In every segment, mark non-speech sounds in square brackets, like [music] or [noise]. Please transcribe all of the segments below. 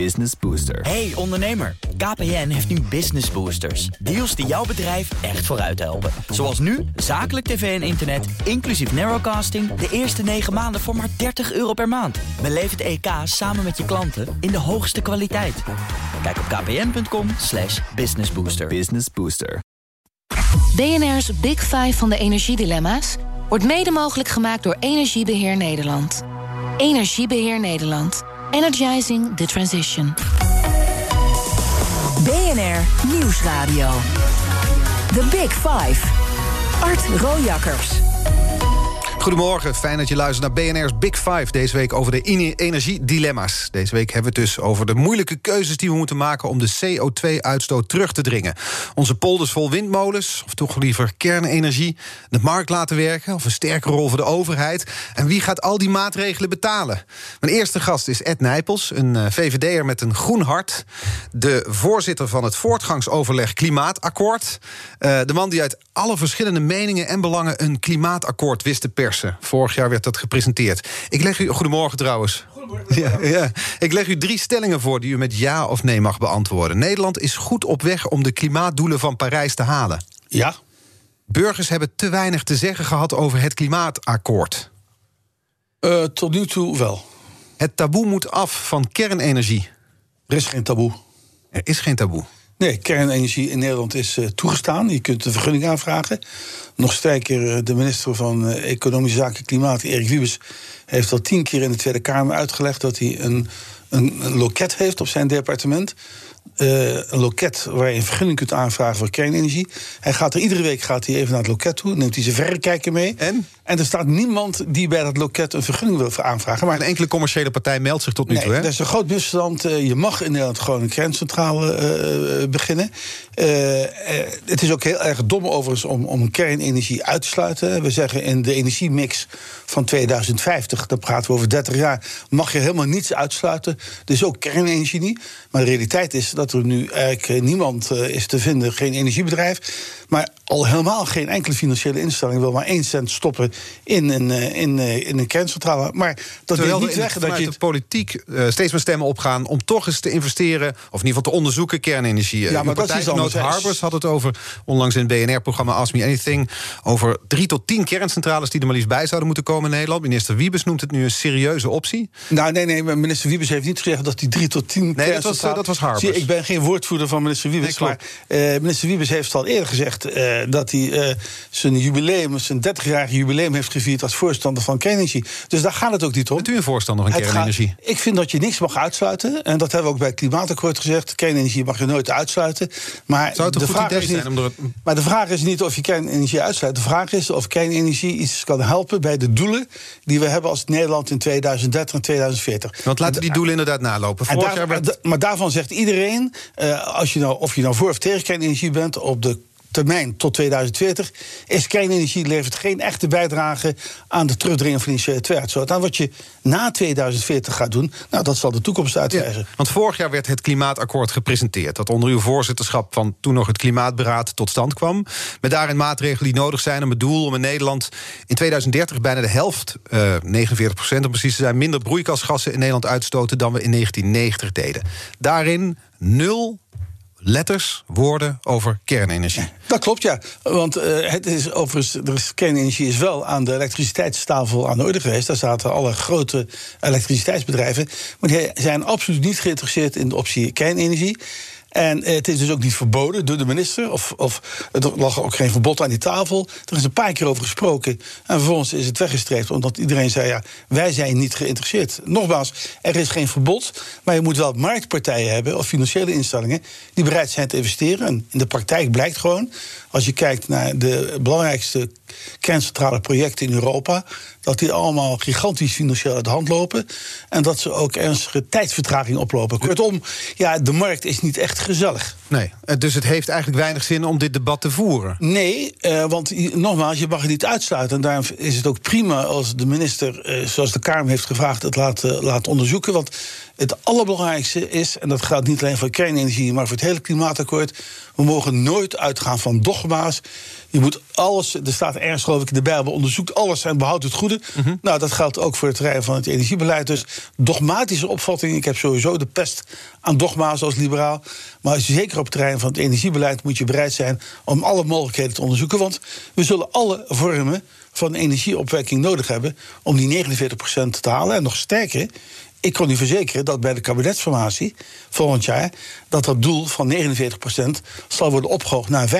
Business Booster. Hey ondernemer, KPN heeft nu Business Boosters. Deals die jouw bedrijf echt vooruit helpen. Zoals nu, zakelijk tv en internet, inclusief narrowcasting... de eerste 9 maanden voor maar 30 euro per maand. Beleef het EK samen met je klanten in de hoogste kwaliteit. Kijk op kpn.com slash businessbooster. Business Booster. BNR's Big Five van de energiedilemma's... wordt mede mogelijk gemaakt door Energiebeheer Nederland. Energiebeheer Nederland. Energizing the transition. BNR Nieuwsradio. The Big Five. Art Rojakkers. Goedemorgen, fijn dat je luistert naar BNR's Big Five. Deze week over de energiedilemma's. Deze week hebben we het dus over de moeilijke keuzes die we moeten maken... om de CO2-uitstoot terug te dringen. Onze polders vol windmolens, of toch liever kernenergie... de markt laten werken, of een sterke rol voor de overheid. En wie gaat al die maatregelen betalen? Mijn eerste gast is Ed Nijpels, een eh, VVD'er met een groen hart. De voorzitter van het voortgangsoverleg Klimaatakkoord. Uh, de man die uit alle verschillende meningen en belangen... een klimaatakkoord wist te persen. Vorig jaar werd dat gepresenteerd. Ik leg u, goedemorgen trouwens. Goedemorgen. Ja, ja. Ik leg u drie stellingen voor die u met ja of nee mag beantwoorden. Nederland is goed op weg om de klimaatdoelen van Parijs te halen. Ja. Burgers hebben te weinig te zeggen gehad over het klimaatakkoord. Uh, tot nu toe wel. Het taboe moet af van kernenergie. Er is geen taboe. Er is geen taboe. Nee, kernenergie in Nederland is uh, toegestaan. Je kunt een vergunning aanvragen. Nog sterker, de minister van uh, Economische Zaken Klimaat, Erik Wiebes, heeft al tien keer in de Tweede Kamer uitgelegd dat hij een, een, loket heeft op zijn departement. Een loket waar je een vergunning kunt aanvragen voor kernenergie. Hij gaat er iedere week gaat hij even naar het loket toe, neemt hij zijn verrekijker mee. En? En er staat niemand die bij dat loket een vergunning wil aanvragen. Maar een enkele commerciële partij meldt zich tot nu nee, toe. Hè? Dat is een groot misverstand. Uh, je mag in Nederland gewoon een kerncentrale uh, beginnen. het is ook heel erg dom overigens om, om kernenergie uit te sluiten. We zeggen in de energiemix van 2050, dan praten we over 30 jaar, mag je helemaal niets uitsluiten. Dus ook kernenergie niet. Maar de realiteit is dat er nu eigenlijk niemand is te vinden, geen energiebedrijf. Maar al helemaal geen enkele financiële instelling wil maar één cent stoppen in een, in, in een kerncentrale. Maar dat wil niet zeggen dat je. de politiek uh, steeds meer stemmen opgaan om toch eens te investeren, of in ieder geval te onderzoeken, kernenergie. Ja, maar Uw dat is anders. Harbers had het over, onlangs in het BNR-programma Ask Me Anything, over drie tot tien kerncentrales die er maar liefst bij zouden moeten komen in Nederland. Minister Wiebes noemt het nu een serieuze optie. Nou, nee, nee, minister Wiebes heeft niet gezegd dat die drie tot tien Nee, dat was, uh, dat was Harbers. Zie, ik ben geen woordvoerder van minister Wiebes, Nee, maar uh, minister Wiebes heeft al eerder gezegd uh, dat hij zijn jubileum, zijn 30-jarig jubileum heeft gevierd als voorstander van kernenergie. Dus daar gaat het ook niet om. Bent u een voorstander van Het kernenergie? gaat- ik vind dat je niks mag uitsluiten. En dat hebben we ook bij het klimaatakkoord gezegd. Kernenergie mag je nooit uitsluiten. Maar, Zou het de vraag is niet, maar de vraag is niet of je kernenergie uitsluit. De vraag is of kernenergie iets kan helpen bij de doelen die we hebben als Nederland in 2030 en 2040. Want laten die doelen inderdaad nalopen. En Vorig daar- jaar werd... da- maar daarvan zegt iedereen, eh, als je nou, of je nou voor of tegen kernenergie bent, op de termijn tot 2040, is kernenergie levert geen echte bijdrage aan de terugdringen van die CO2-uitstoot. En wat je na 2040 gaat doen, nou, dat zal de toekomst uitwijzen. Want vorig jaar werd het klimaatakkoord gepresenteerd... dat onder uw voorzitterschap van toen nog het Klimaatberaad tot stand kwam... met daarin maatregelen die nodig zijn om het doel om in Nederland... in 2030 bijna de helft, eh 49 procent om precies te zijn... minder broeikasgassen in Nederland uitstoten dan we in 1990 deden. Daarin nul letters, woorden over kernenergie. Dat klopt, ja. Want eh, het is overigens, er kernenergie is wel aan de elektriciteitstafel aan de orde geweest. Daar zaten alle grote elektriciteitsbedrijven. Maar die zijn absoluut niet geïnteresseerd in de optie kernenergie. En eh, het is dus ook niet verboden door de minister. Of, of er lag ook geen verbod aan die tafel. Er is een paar keer over gesproken. En vervolgens is het weggestreept. Omdat iedereen zei: ja, wij zijn niet geïnteresseerd. Nogmaals, er is geen verbod. Maar je moet wel marktpartijen hebben. of financiële instellingen. die bereid zijn te investeren. En in de praktijk blijkt gewoon. als je kijkt naar de belangrijkste kerncentrale projecten in Europa. dat die allemaal gigantisch financieel uit de hand lopen. En dat ze ook ernstige tijdsvertraging oplopen. Kortom, ja, de markt is niet echt gezellig. Nee, eh, dus het heeft eigenlijk weinig zin om dit debat te voeren. Nee, eh, want nogmaals, je mag het niet uitsluiten. En daarom is het ook prima als de minister, eh, zoals de Kamer heeft gevraagd, het laat, laat onderzoeken. Want het allerbelangrijkste is, en dat geldt niet alleen voor kernenergie, maar voor het hele klimaatakkoord. We mogen nooit uitgaan van dogma's. Je moet alles, er staat ergens geloof ik in de Bijbel, onderzoekt alles en behoudt het goede. Mhm. Nou, dat geldt ook voor het terrein van het energiebeleid. Dus dogmatische opvattingen. Ik heb sowieso de pest aan dogma's als liberaal. Maar zeker op het terrein van het energiebeleid moet je bereid zijn om alle mogelijkheden te onderzoeken. Want we zullen alle vormen van energieopwekking nodig hebben om die 49% te halen. En nog sterker, ik kan u verzekeren dat bij de kabinetsformatie volgend jaar dat dat doel van 49% zal worden opgehoogd naar 55%.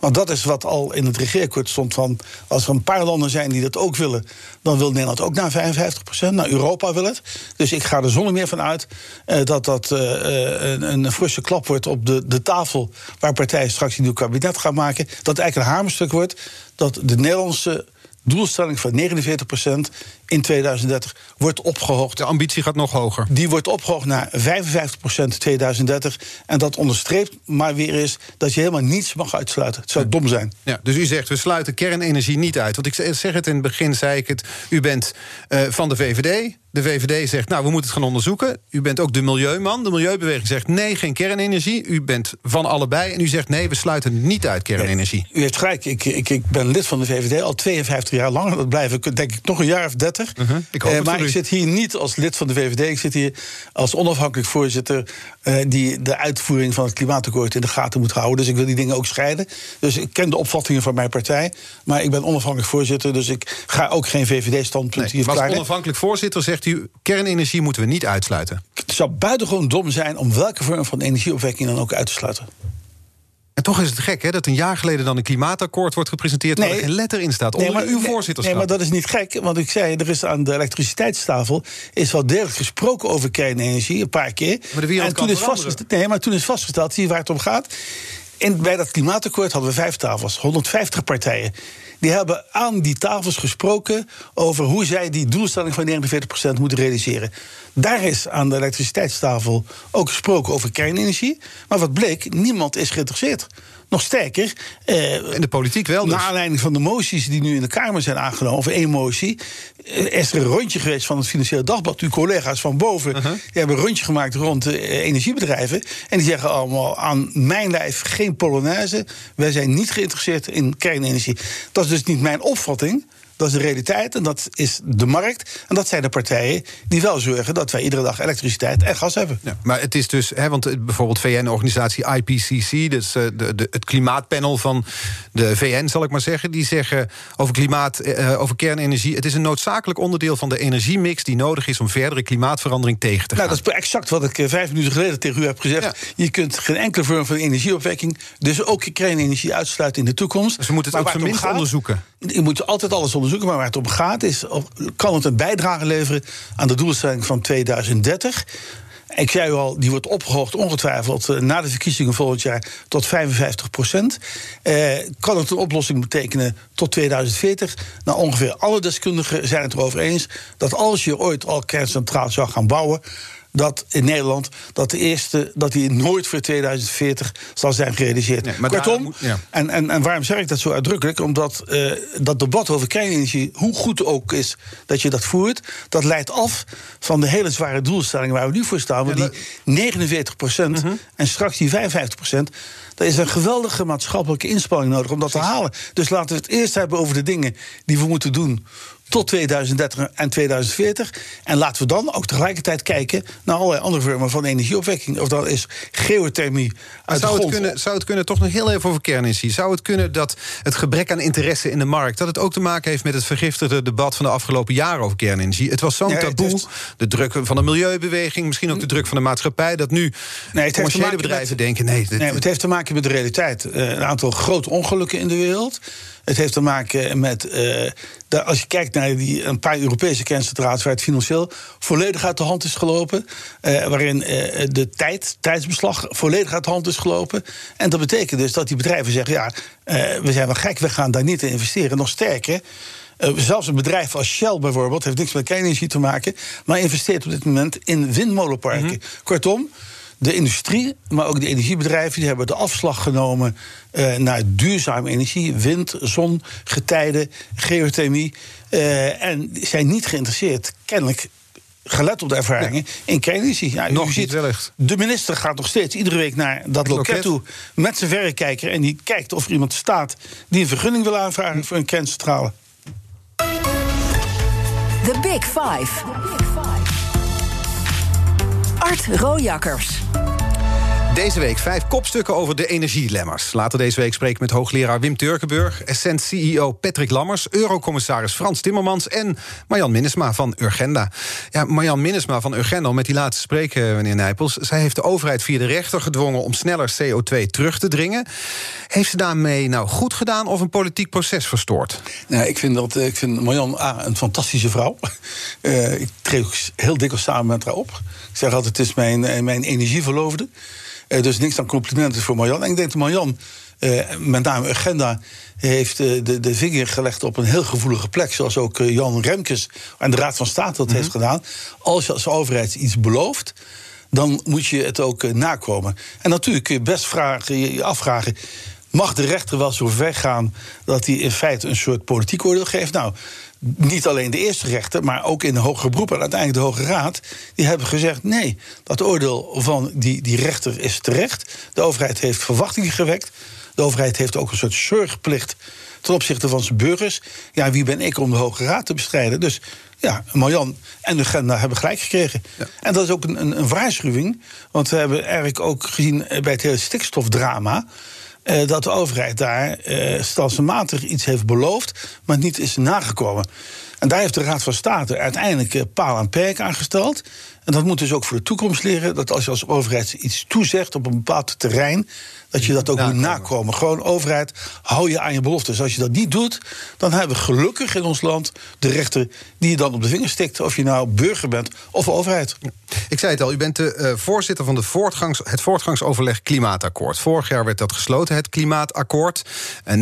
Want dat is wat al in het regeerakkoord stond van als er een paar landen zijn die dat ook willen, dan wil Nederland ook naar 55%. Nou, Europa wil het. Dus ik ga er zonder meer van uit eh, dat dat eh, een, een forse klap wordt op de, de tafel waar partijen straks een nieuw kabinet gaan maken. Dat het eigenlijk een hamerstuk wordt dat de Nederlandse doelstelling van 49% in 2030 wordt opgehoogd. De ambitie gaat nog hoger. Die wordt opgehoogd naar 55% 2030. En dat onderstreept maar weer eens dat je helemaal niets mag uitsluiten. Het zou dom zijn. Ja, dus u zegt, we sluiten kernenergie niet uit. Want ik zeg het in het begin, zei ik het, u bent uh, van de VVD. De VVD zegt, nou, we moeten het gaan onderzoeken. U bent ook de milieuman. De milieubeweging zegt, nee, geen kernenergie. U bent van allebei. En u zegt, nee, we sluiten niet uit kernenergie. U heeft gelijk. Ik, ik, ik ben lid van de VVD al 52 jaar lang. Dat blijven, denk ik, nog een jaar of 30. Uh -huh. ik hoop uh, maar ik zit hier niet als lid van de VVD. Ik zit hier als onafhankelijk voorzitter... Uh, die de uitvoering van het klimaatakkoord in de gaten moet houden. Dus ik wil die dingen ook scheiden. Dus ik ken de opvattingen van mijn partij. Maar ik ben onafhankelijk voorzitter. Dus ik ga ook geen VVD-standpunt nee, hier Als verklaren. onafhankelijk voorzitter zegt u... kernenergie moeten we niet uitsluiten. Het zou buitengewoon dom zijn om welke vorm van energieopwekking dan ook uit te sluiten. En toch is het gek hè, dat een jaar geleden dan een klimaatakkoord wordt gepresenteerd... waar Nee. er geen letter in staat, onder maar, uw nee, voorzitterschap. Nee, maar dat is niet gek. Want ik zei, er is aan de elektriciteitstafel... is wel degelijk gesproken over kernenergie, een paar keer. Maar de wereld en kan toen is vastgesteld, Nee, maar toen is vastgesteld, zie je waar het om gaat... En bij dat klimaatakkoord hadden we vijf tafels, 150 partijen. Die hebben aan die tafels gesproken over hoe zij die doelstelling van 49% moeten realiseren. Daar is aan de elektriciteitstafel ook gesproken over kernenergie. Maar wat bleek, niemand is geïnteresseerd. Nog sterker. Eh, In de politiek wel dus. naar aanleiding van de moties die nu in de Kamer zijn aangenomen, of één motie, eh, is er een rondje geweest van het Financieel Dagblad. Uw collega's van boven Uh-huh. die hebben een rondje gemaakt rond de eh, energiebedrijven. En die zeggen allemaal aan mijn lijf geen Polonaise. Wij zijn niet geïnteresseerd in kernenergie. Dat is dus niet mijn opvatting. Dat is de realiteit en dat is de markt. En dat zijn de partijen die wel zorgen dat wij iedere dag elektriciteit en gas hebben. Ja, maar het is dus, hè, want bijvoorbeeld VN-organisatie IPCC, dus eh, de, de, het klimaatpanel van de VN, zal ik maar zeggen, die zeggen over klimaat, eh, over kernenergie. Het is een noodzakelijk onderdeel van de energiemix die nodig is om verdere klimaatverandering tegen te gaan. Nou, dat is exact wat ik eh, vijf minuten geleden tegen u heb gezegd. Ja. Je kunt geen enkele vorm van energieopwekking, dus ook kernenergie uitsluiten in de toekomst. dus we moeten het Maar ook gaat- onderzoeken. Je moet altijd alles onderzoeken, maar waar het om gaat is... kan het een bijdrage leveren aan de doelstelling van 2030... Ik zei u al, die wordt opgehoogd ongetwijfeld eh, na de verkiezingen volgend jaar tot 55 procent. Eh, kan het een oplossing betekenen tot 2040? Nou, ongeveer alle deskundigen zijn het erover eens dat als je ooit al kerncentrales zou gaan bouwen, dat in Nederland dat de eerste dat die nooit voor 2040 zal zijn gerealiseerd. Nee, Kortom, moet- ja. en, en, en waarom zeg ik dat zo uitdrukkelijk? Omdat eh, dat debat over kernenergie, hoe goed ook is dat je dat voert, dat leidt af van de hele zware doelstellingen waar we nu voor staan. Want Ja, die 49 procent Mhm. en straks die 55 procent. Er is een geweldige maatschappelijke inspanning nodig om dat te halen. Dus laten we het eerst hebben over de dingen die we moeten doen tot 2030 en 2040. En laten we dan ook tegelijkertijd kijken naar allerlei andere vormen van energieopwekking. Of dat is geothermie uit de Zou het, kunnen, zou het kunnen, toch nog heel even over kernenergie... zou het kunnen dat het gebrek aan interesse in de markt... dat het ook te maken heeft met het vergiftigde debat van de afgelopen jaren over kernenergie? Het was zo'n Ja, taboe, heeft- de druk van de milieubeweging... misschien ook de druk van de maatschappij... dat nu Nee, het commerciële bedrijven met- denken... nee, dit, Nee, maar het heeft te maken met de realiteit. Eh, een aantal grote ongelukken in de wereld. Het heeft te maken met. eh, als je kijkt naar die, een paar Europese kerncentrales. waar het financieel volledig uit de hand is gelopen. eh, waarin eh, de tijd, tijdsbeslag volledig uit de hand is gelopen. En dat betekent dus dat die bedrijven zeggen: ja, we zijn wel gek, we gaan daar niet in investeren. Nog sterker. zelfs een bedrijf als Shell bijvoorbeeld, heeft niks met kernenergie te maken, maar investeert op dit moment in windmolenparken. Kortom, de industrie, maar ook de energiebedrijven, die hebben de afslag genomen eh, naar duurzame energie, wind, zon, getijden, geothermie. eh, en zijn niet geïnteresseerd, kennelijk gelet op de ervaringen, in kernenergie. Ja, u Nog niet ziet, wellicht. de minister gaat nog steeds iedere week naar dat loket loket. toe met zijn verrekijker. En die kijkt of er iemand staat die een vergunning wil aanvragen voor een kerncentrale. The Big Five. Art Rojakkers. Deze week vijf kopstukken over de energielemmers. Later deze week spreken we met hoogleraar Wim Turkenburg... Essent-CEO Patrick Lammers, eurocommissaris Frans Timmermans... en Marjan Minnesma van Urgenda. Ja, Marjan Minnesma van Urgenda, om met die laatste te spreken, meneer Nijpels... zij heeft de overheid via de rechter gedwongen om sneller CO2 terug te dringen. Heeft ze daarmee nou goed gedaan of een politiek proces verstoord? Nou, ik vind, dat, ik vind Marjan een fantastische vrouw. [laughs] Eh, ik treed heel dikwijls samen met haar op. Ik zeg altijd, het is mijn, eh, mijn energieverloofde. Eh, dus niks dan complimenten voor Marjan. En ik denk dat Marjan, eh, met name Agenda... heeft eh, de, de vinger gelegd op een heel gevoelige plek... zoals ook Jan Remkes en de Raad van State dat heeft gedaan. Als je als overheid iets belooft dan moet je het ook nakomen. En natuurlijk kun je best vragen, je je afvragen... mag de rechter wel zo ver gaan dat hij in feite een soort politiek oordeel geeft? Nou, niet alleen de eerste rechter, maar ook in de hogere beroep... en uiteindelijk de Hoge Raad, die hebben gezegd... nee, dat oordeel van die, die rechter is terecht. De overheid heeft verwachtingen gewekt. De overheid heeft ook een soort zorgplicht ten opzichte van zijn burgers. Ja, wie ben ik om de Hoge Raad te bestrijden? Dus ja, Marjan en de Agenda hebben gelijk gekregen. En dat is ook een, een, een waarschuwing. Want we hebben eigenlijk ook gezien bij het hele stikstofdrama... eh, dat de overheid daar eh stelselmatig iets heeft beloofd... maar niet is nagekomen. En daar heeft de Raad van State uiteindelijk eh, paal en perk aangesteld. En dat moet dus ook voor de toekomst leren... dat als je als overheid iets toezegt op een bepaald terrein... dat je dat ook moet nakomen. Gewoon overheid, hou je aan je beloftes. Als je dat niet doet, dan hebben we gelukkig in ons land... de rechter die je dan op de vinger stikt... of je nou burger bent of overheid. Ik zei het al, u bent de eh, voorzitter van de voortgangs, het voortgangsoverleg Klimaatakkoord. Vorig jaar werd dat gesloten, het Klimaatakkoord. Eh,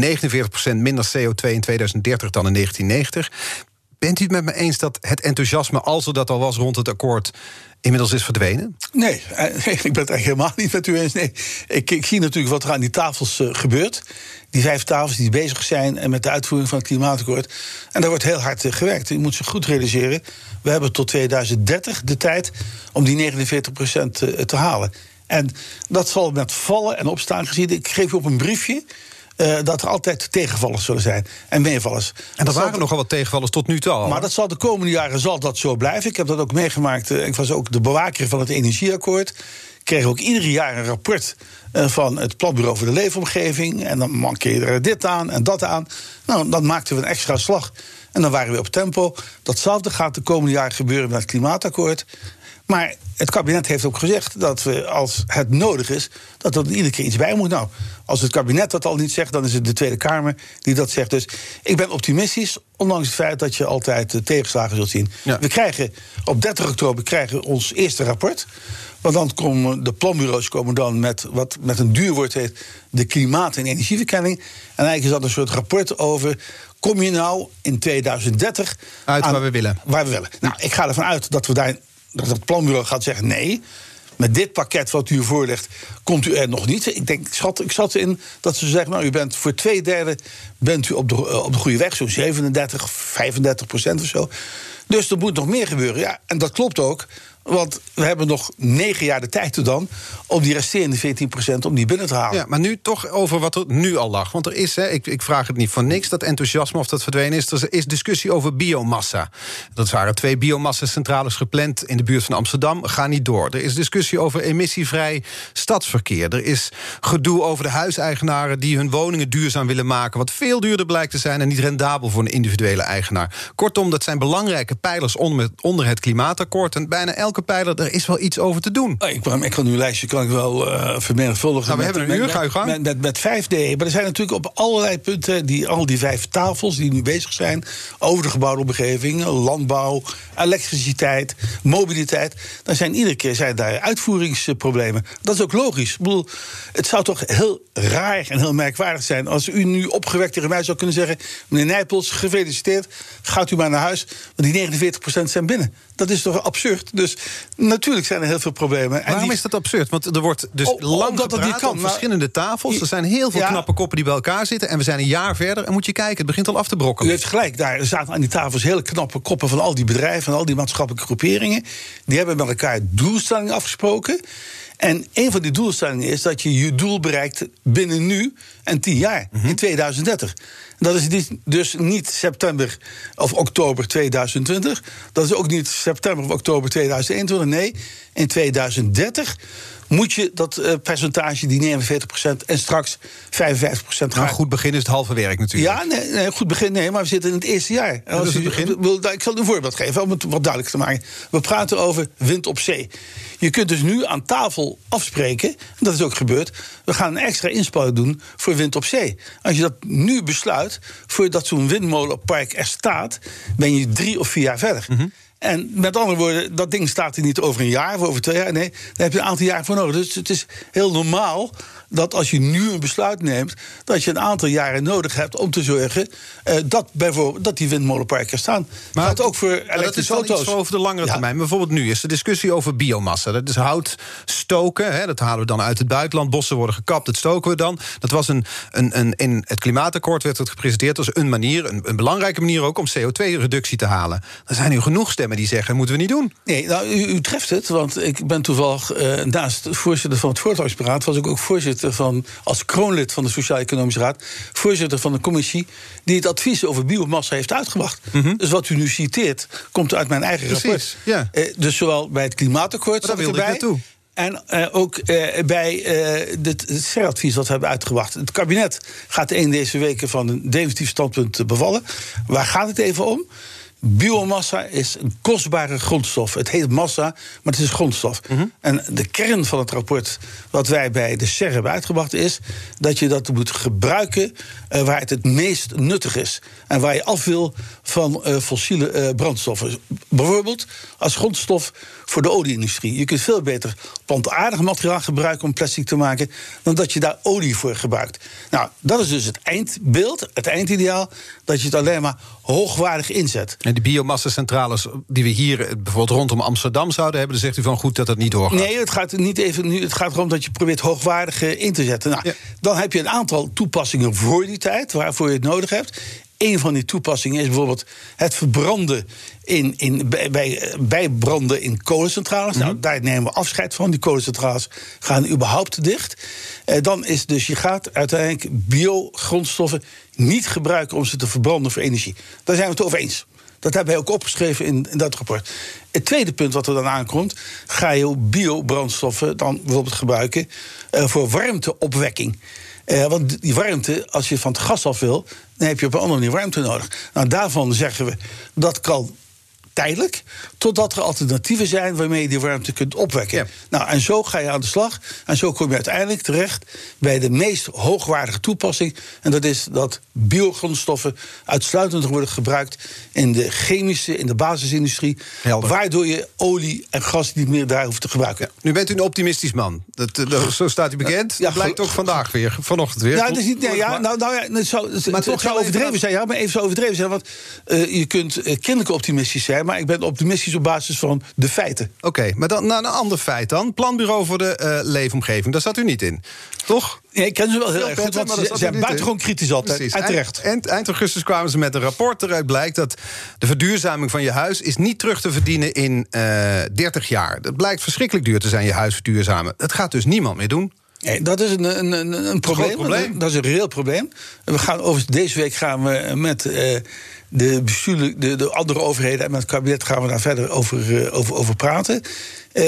49% minder CO2 in 2030 dan in 1990. Bent u het met me eens dat het enthousiasme, als er dat al was rond het akkoord, inmiddels is verdwenen? Nee, eh, [laughs] ik ben het eigenlijk helemaal niet met u eens. Nee, ik, ik zie natuurlijk wat er aan die tafels eh, gebeurt. Die vijf tafels die bezig zijn en met de uitvoering van het klimaatakkoord. En daar wordt heel hard eh, gewerkt. Je moet zich goed realiseren. We hebben tot 2030 de tijd om die 49 procent eh, te halen. En dat zal met vallen en opstaan gezien. Ik geef u op een briefje. Eh, dat er altijd tegenvallers zullen zijn en meevallers. En er waren nogal wat tegenvallers tot nu toe al. maar dat zal de komende jaren zal dat zo blijven. Ik heb dat ook meegemaakt. eh, Ik was ook de bewaker van het energieakkoord. Ik kreeg ook ieder jaar een rapport eh, van het Planbureau voor de Leefomgeving. En dan mankeerde er dit aan en dat aan. Nou, dan maakten we een extra slag. En dan waren we op tempo. Datzelfde gaat de komende jaren gebeuren met het klimaatakkoord. Maar het kabinet heeft ook gezegd dat we, als het nodig is, dat er iedere keer iets bij moet. Nou, als het kabinet dat al niet zegt, dan is het de Tweede Kamer die dat zegt. Dus ik ben optimistisch, ondanks het feit dat je altijd tegenslagen zult zien. Ja. We krijgen op 30 oktober krijgen we ons eerste rapport. Want dan komen de planbureaus komen dan met wat met een duur woord heet de klimaat- en energieverkenning. En eigenlijk is dat een soort rapport over. Kom je nou in 2030 Uit waar we willen. Waar we willen. Nou, ik ga ervan uit dat we daar dat het planbureau gaat zeggen nee. Met dit pakket wat u voorlegt, komt u er nog niet. Ik denk, ik schat, ik zat in dat ze zeggen, nou, u bent voor twee derde bent u op de, eh, op de goede weg, zo'n 37, 35 procent of zo. Dus er moet nog meer gebeuren. Ja, en dat klopt ook. Want we hebben nog negen jaar de tijd er dan om die resterende 14% om die binnen te halen. Ja, maar nu toch over wat er nu al lag. Want er is, hè, ik, ik vraag het niet voor niks, dat enthousiasme of dat verdwenen is. Er is discussie over biomassa. Dat waren twee biomassacentrales gepland in de buurt van Amsterdam. Gaan niet door. Er is discussie over emissievrij stadsverkeer. Er is gedoe over de huiseigenaren die hun woningen duurzaam willen maken. Wat veel duurder blijkt te zijn en niet rendabel voor een individuele eigenaar. Kortom, dat zijn belangrijke pijlers onder, onder het klimaatakkoord. En bijna elke pijler, er is wel iets over te doen. Oh, Ik, kan- ik kan uw lijstje kan ik wel eh vermenigvuldigen. Nou, we met- hebben een uur, ga met, met vijf D. Maar er zijn natuurlijk op allerlei punten, die, al die vijf tafels die nu bezig zijn... over de gebouwde omgeving, landbouw, elektriciteit, mobiliteit... dan zijn iedere keer zijn daar uitvoeringsproblemen. Dat is ook logisch. Ik bedoel, het zou toch heel raar en heel merkwaardig zijn... als u nu opgewekt tegen mij zou kunnen zeggen... meneer Nijpels, gefeliciteerd, gaat u maar naar huis... want die 49% zijn binnen. Dat is toch absurd? Dus natuurlijk zijn er heel veel problemen. En Waarom die- is dat absurd? Want er wordt dus Oh, lang het gepraat niet kan, op maar- verschillende tafels. Er zijn heel veel Ja. knappe koppen die bij elkaar zitten. En we zijn een jaar verder. En moet je kijken, het begint al af te U brokkelen. heeft gelijk, daar zaten aan die tafels hele knappe koppen van al die bedrijven en al die maatschappelijke groeperingen. Die hebben met elkaar doelstellingen afgesproken. En een van die doelstellingen is dat je je doel bereikt binnen nu en tien jaar, in 2030. Dat is dus niet september of oktober 2020. Dat is ook niet september of oktober 2021. Nee, in 2030 moet je dat eh, percentage, die 49% en straks 55% gaan. Nou, goed begin is het halve werk natuurlijk. Ja, nee, nee, goed begin. Nee, maar we zitten in het eerste jaar. Is Als het begin. nou, ik zal een voorbeeld geven om het wat duidelijk te maken. We praten over wind op zee. Je kunt dus nu aan tafel afspreken, en dat is ook gebeurd. We gaan een extra inspanning doen voor wind op zee. Als je dat nu besluit, voordat zo'n windmolenpark er staat, ben je drie of vier jaar verder. Mhm. En met andere woorden, dat ding staat er niet over een jaar of over twee jaar. Nee, daar heb je een aantal jaar voor nodig. Dus het is heel normaal dat als je nu een besluit neemt, dat je een aantal jaren nodig hebt om te zorgen eh, dat, bijvoorbeeld, dat die windmolenparken staan. Maar gaat ook voor Maar dat is elektrische wel auto's. iets over de langere Ja. termijn. Bijvoorbeeld nu is de discussie over biomassa. Dat is hout stoken. Hè, dat halen we dan uit het buitenland. Bossen worden gekapt, dat stoken we dan. Dat was een, een, een, in het klimaatakkoord werd het gepresenteerd als een manier, een, een belangrijke manier ook om CO2-reductie te halen. Er zijn nu genoeg stemmen die zeggen: moeten we niet doen. Nee, nou, u, u treft het, want ik ben toevallig eh, naast voorzitter van het Voortgangsberaad... was ik ook voorzitter van, als kroonlid van de Sociaal-Economische Raad... voorzitter van de commissie die het advies over biomassa heeft uitgebracht. Dus wat u nu citeert, komt uit mijn eigen Mhm. Precies, rapport. ja. Eh, dus zowel bij het klimaatakkoord Maar daar wilde ik erbij... naartoe. En eh, ook eh, bij dit- het CER-advies dat we hebben uitgebracht. Het kabinet gaat een deze weken van een definitief standpunt bevallen. Waar gaat het even om? Biomassa is een kostbare grondstof. Het heet massa, maar het is grondstof. En de kern van het rapport wat wij bij de SER hebben uitgebracht is dat je dat moet gebruiken eh, waar het het meest nuttig is. En waar je af wil van eh, fossiele eh, brandstoffen. Bijvoorbeeld als grondstof voor de olieindustrie. Je kunt veel beter plantaardig materiaal gebruiken om plastic te maken dan dat je daar olie voor gebruikt. Nou, dat is dus het eindbeeld, het eindideaal, dat je het alleen maar hoogwaardig inzet. En die biomassa-centrales die we hier eh, bijvoorbeeld rondom Amsterdam zouden hebben, dan zegt u van goed dat dat niet doorgaat. Nee, het gaat niet even nu. Het gaat erom dat je probeert hoogwaardig eh, in te zetten. Nou, Ja. Dan heb je een aantal toepassingen voor die tijd, waarvoor je het nodig hebt. Een van die toepassingen is bijvoorbeeld het verbranden in, in, bij, bij, bijbranden in kolencentrales. Nou, daar nemen we afscheid van. Die kolencentrales gaan überhaupt dicht. Eh, dan is dus, je gaat uiteindelijk biogrondstoffen niet gebruiken om ze te verbranden voor energie. Daar zijn we het over eens. Dat hebben wij ook opgeschreven in, in dat rapport. Het tweede punt wat er dan aankomt, ga je biobrandstoffen dan bijvoorbeeld gebruiken eh, voor warmteopwekking. Eh, want die warmte, als je van het gas af wil, dan heb je op een andere manier warmte nodig. Nou, daarvan zeggen we dat kan tijdelijk, totdat er alternatieven zijn waarmee je die warmte kunt opwekken. Ja. Nou, en zo ga je aan de slag. En zo kom je uiteindelijk terecht bij de meest hoogwaardige toepassing. En dat is dat biogrondstoffen uitsluitend worden gebruikt in de chemische, in de basisindustrie. Helder. Waardoor je olie en gas niet meer daar hoeft te gebruiken. Nu bent u een optimistisch man. Dat, eh, dat- zo staat u bekend. Ja, dat blijkt ook vandaag weer, vanochtend weer. Ja, het is niet, nee, ja, nou, nou ja, het zou, het, Maar het toch zou overdreven dat- zijn. Ja, maar even zo overdreven zijn. Want eh, je kunt eh, kinderlijk optimistisch zijn, maar ik ben optimistisch op basis van de feiten. Oké, maar dan naar een ander feit dan. Planbureau voor de eh, leefomgeving, daar zat u niet in. Toch? Ja, ik ken ze wel heel Veel erg goed, want ze zijn buitengewoon kritisch altijd. Precies. En terecht. Eind, eind augustus kwamen ze met een rapport. Eruit blijkt dat de verduurzaming van je huis... is niet terug te verdienen in eh 30 jaar. Dat blijkt verschrikkelijk duur te zijn, je huis verduurzamen. Dat gaat dus niemand meer doen. Nee, dat is een, een, een, een probleem. probleem. Dat is een reëel probleem. En We gaan over, deze week gaan we met eh, de, de, de andere overheden en met het kabinet gaan we daar verder over, eh, over, over praten. Eh,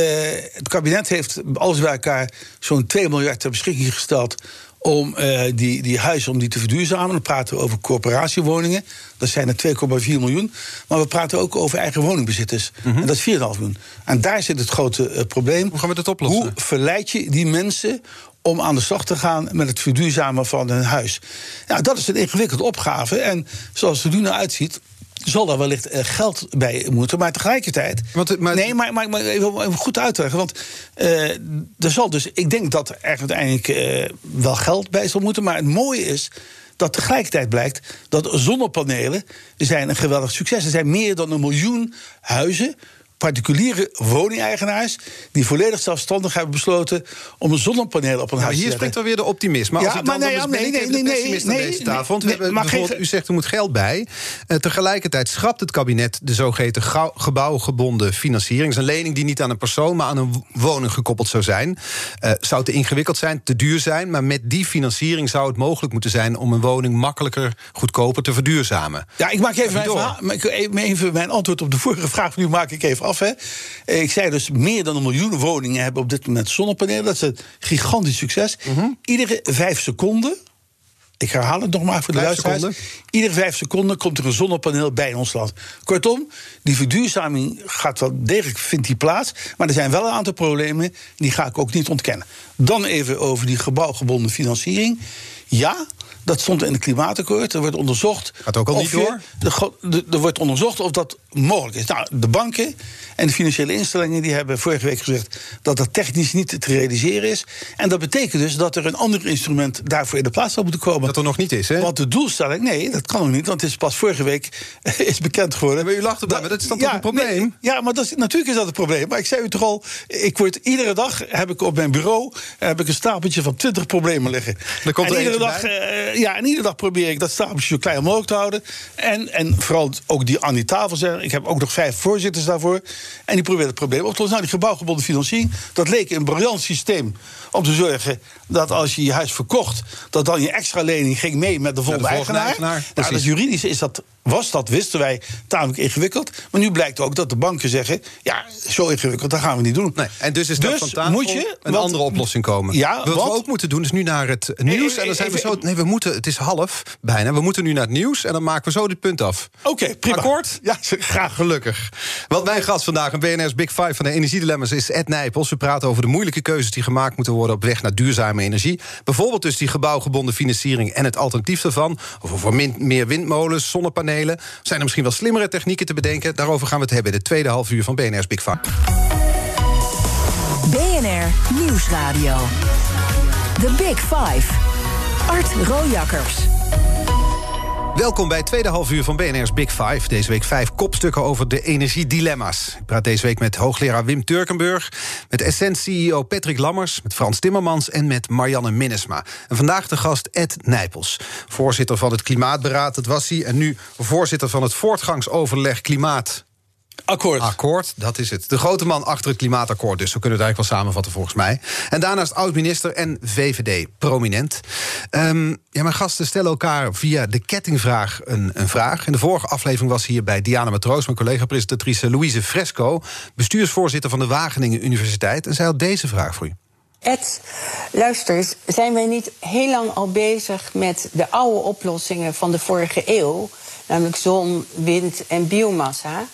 het kabinet heeft alles bij elkaar zo'n 2 miljard ter beschikking gesteld om eh, die, die huizen om die te verduurzamen. Dan praten we over corporatiewoningen. Dat zijn er 2,4 miljoen. Maar we praten ook over eigen woningbezitters. En dat is 4,5 miljoen. En daar zit het grote probleem. Hoe gaan we dat oplossen? Hoe verleid je die mensen om aan de slag te gaan met het verduurzamen van hun huis? Ja, dat is een ingewikkelde opgave. En zoals het er nu naar uitziet. Zal daar wellicht eh, geld bij moeten, maar tegelijkertijd. Want maar- nee, maar, maar, maar even, goed uitleggen. Want eh, er zal dus. Ik denk dat er uiteindelijk eh, wel geld bij zal moeten. Maar het mooie is dat tegelijkertijd blijkt dat zonnepanelen zijn een geweldig succes. Er zijn meer dan een miljoen huizen particuliere woningeigenaars die volledig zelfstandig hebben besloten om een zonnepaneel op een huis te hier zetten. springt er weer de optimist. Maar Ja, als ik maar nee, dan nee, nee, nee, nee, nee, deze tafel. Want we hebben maar bijvoorbeeld, geen- u zegt er moet geld bij. Eh, tegelijkertijd schrapt het kabinet de zogeheten gebouwgebonden financiering. Dat is een lening die niet aan een persoon, maar aan een woning gekoppeld zou zijn. Eh, zou te ingewikkeld zijn, te duur zijn. Maar met die financiering zou het mogelijk moeten zijn om een woning makkelijker, goedkoper te verduurzamen. Ja, ik maak even mijn, verhaal, maar ik- even mijn antwoord op de vorige vraag. Nu maak ik even af. Hè. Ik zei dus meer dan een miljoen woningen hebben op dit moment zonnepanelen. Dat is een gigantisch succes. Mhm. Iedere vijf seconden. Ik herhaal het nog maar voor de luisteraars. Iedere vijf seconden komt er een zonnepaneel bij in ons land. Kortom, die verduurzaming gaat wel degelijk vindt die plaats. Maar er zijn wel een aantal problemen. Die ga ik ook niet ontkennen. Dan even over die gebouwgebonden financiering. Ja, dat stond in het klimaatakkoord. Er wordt onderzocht. Gaat ook al niet door? er wordt onderzocht of dat mogelijk is. Nou, de banken en de financiële instellingen die hebben vorige week gezegd dat dat technisch niet te realiseren is. En dat betekent dus dat er een ander instrument daarvoor in de plaats zou moeten komen. Dat er nog niet is, hè? Want de doelstelling, nee, dat kan nog niet, want het is pas vorige week [laughs] is bekend geworden. Maar u lacht erbij, maar dat is dan toch een probleem? nee, ja, maar dat is, natuurlijk is dat een probleem. Maar ik zei u toch al, ik word iedere dag heb ik op mijn bureau heb ik een stapeltje van 20 problemen liggen. Er komt er en iedere dag, eh, ja, en iedere dag probeer ik dat stapeltje zo klein mogelijk te houden. En, en vooral ook die aan die tafel zijn. Ik heb ook nog vijf voorzitters daarvoor. En die proberen het probleem op te lossen. Nou, die gebouwgebonden financiering, dat leek een briljant systeem om te zorgen dat als je je huis verkocht, dat dan je extra lening ging mee met de volgende volgende eigenaar. eigenaar, Nou, dat juridisch is dat, was dat, wisten wij, tamelijk ingewikkeld. Maar nu blijkt ook dat de banken zeggen: ja, zo ingewikkeld, dat gaan we niet doen. Nee, en dus is dat Dus van moet je, een want- andere oplossing komen. Ja, Wat we ook moeten doen is nu naar het nieuws. En dan zijn we zo. Nee, we moeten. Het is half bijna. We moeten nu naar het nieuws en dan maken we zo dit punt af. Oké, prima. Akkoord? Ja, [laughs] Graag gelukkig. Want mijn gast vandaag, een BNR's Big Five van de energiedilemma's, is Ed Nijpels. We praten over de moeilijke keuzes die gemaakt moeten worden op weg naar duurzame energie. Bijvoorbeeld dus die gebouwgebonden financiering en het alternatief daarvan. Of over min- meer windmolens, zonnepanelen. Zijn er misschien wel slimmere technieken te bedenken? Daarover gaan we het hebben in de tweede half uur van BNR's Big Five. BNR Nieuwsradio. The Big Five. Art Rojakkers. Welkom bij het tweede half uur van BNR's Big Five. Deze week vijf kopstukken over de energiedilemma's. Ik praat deze week met hoogleraar Wim Turkenburg... met Essent-CEO Patrick Lammers, met Frans Timmermans... en met Marianne Minnesma. En vandaag de gast Ed Nijpels, voorzitter van het Klimaatberaad, dat was hij... en nu voorzitter van het voortgangsoverleg Klimaat... Akkoord. Akkoord, dat is het. De grote man achter het klimaatakkoord, dus zo kunnen we het eigenlijk wel samenvatten volgens mij. En daarnaast oud-minister en VVD-prominent. Ehm, ja, mijn gasten stellen elkaar via de kettingvraag een, een vraag. In de vorige aflevering was hier bij Diana Matroos, mijn collega-presentatrice Louise Fresco, bestuursvoorzitter van de Wageningen Universiteit. En zij had deze vraag voor u. Ed, luister eens, zijn wij niet heel lang al bezig met de oude oplossingen van de vorige eeuw? Namelijk zon, wind en biomassa.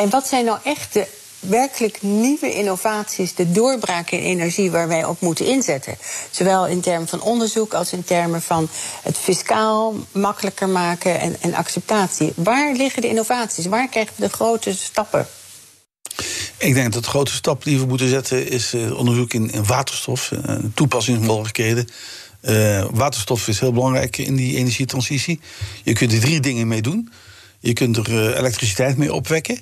En wat zijn nou echt de werkelijk nieuwe innovaties, de doorbraak in energie waar wij op moeten inzetten? Zowel in termen van onderzoek als in termen van het fiscaal makkelijker maken en, en acceptatie. Waar liggen de innovaties? Waar krijgen we de grote stappen? Ik denk dat de grote stap die we moeten zetten is eh, onderzoek in, in waterstof, eh, toepassingsmogelijkheden. Eh, waterstof is heel belangrijk in die energietransitie. Je kunt er drie dingen mee doen. Je kunt er elektriciteit mee opwekken.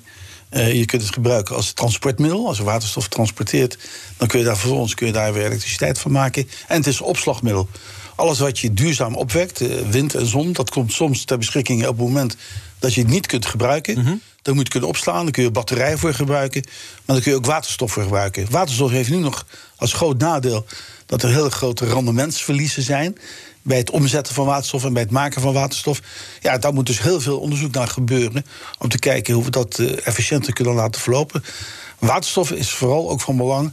Eh, je kunt het gebruiken als transportmiddel. Als je waterstof transporteert, dan kun je daar vervolgens kun je daar weer elektriciteit van maken. En het is een opslagmiddel. Alles wat je duurzaam opwekt, eh, wind en zon, dat komt soms ter beschikking op het moment dat je het niet kunt gebruiken. Dan moet je het kunnen opslaan, dan kun je batterijen voor gebruiken. Maar dan kun je ook waterstof voor gebruiken. Waterstof heeft nu nog als groot nadeel dat er hele grote rendementsverliezen zijn. Bij het omzetten van waterstof en bij het maken van waterstof. Ja, daar moet dus heel veel onderzoek naar gebeuren. Om te kijken hoe we dat eh, efficiënter kunnen laten verlopen. Waterstof is vooral ook van belang